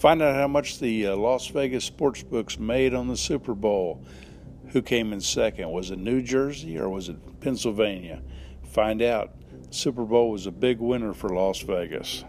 Find out how much the uh, Las Vegas sports books made on the Super Bowl. Who came in second? Was it New Jersey or was it Pennsylvania? Find out. Super Bowl was a big winner for Las Vegas.